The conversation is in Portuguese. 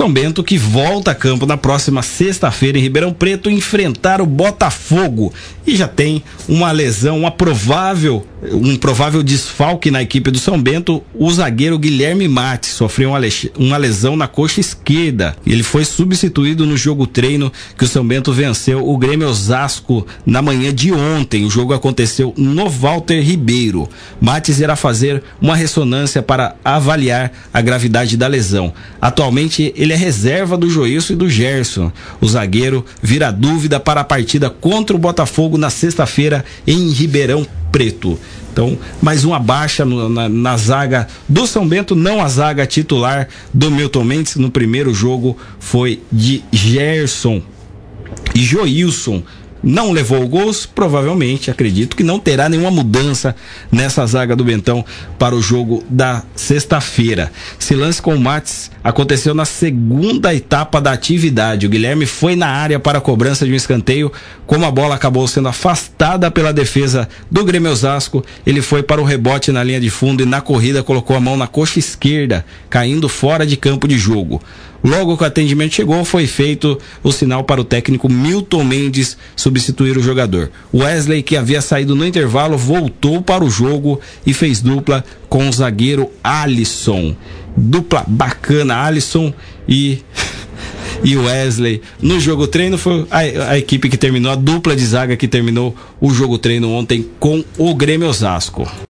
São Bento que volta a campo na próxima sexta-feira em Ribeirão Preto enfrentar o Botafogo e já tem uma lesão, uma provável, um provável desfalque na equipe do São Bento. O zagueiro Guilherme Mates sofreu uma lesão na coxa esquerda. Ele foi substituído no jogo treino que o São Bento venceu o Grêmio Osasco na manhã de ontem. O jogo aconteceu no Walter Ribeiro. Mates irá fazer uma ressonância para avaliar a gravidade da lesão. Atualmente ele é reserva do Joilson e do Gerson. O zagueiro vira dúvida para a partida contra o Botafogo na sexta-feira em Ribeirão Preto. Então, mais uma baixa no, na, na, zaga do São Bento, não a zaga titular do Milton Mendes. No primeiro jogo foi de Gerson e Joilson não levou gols, provavelmente, acredito que não terá nenhuma mudança nessa zaga do Bentão para o jogo da sexta-feira. Esse lance com o Mates aconteceu na segunda etapa da atividade. O Guilherme foi na área para a cobrança de um escanteio, como a bola acabou sendo afastada pela defesa do Grêmio Osasco, ele foi para o rebote na linha de fundo e na corrida colocou a mão na coxa esquerda, caindo fora de campo de jogo. Logo que o atendimento chegou, foi feito o sinal para o técnico Milton Mendes substituir o jogador. Wesley, que havia saído no intervalo, voltou para o jogo e fez dupla com o zagueiro Alisson. Dupla bacana, Alisson e e Wesley. No jogo treino foi a, a, equipe que terminou, a dupla de zaga que terminou o jogo treino ontem com o Grêmio Osasco.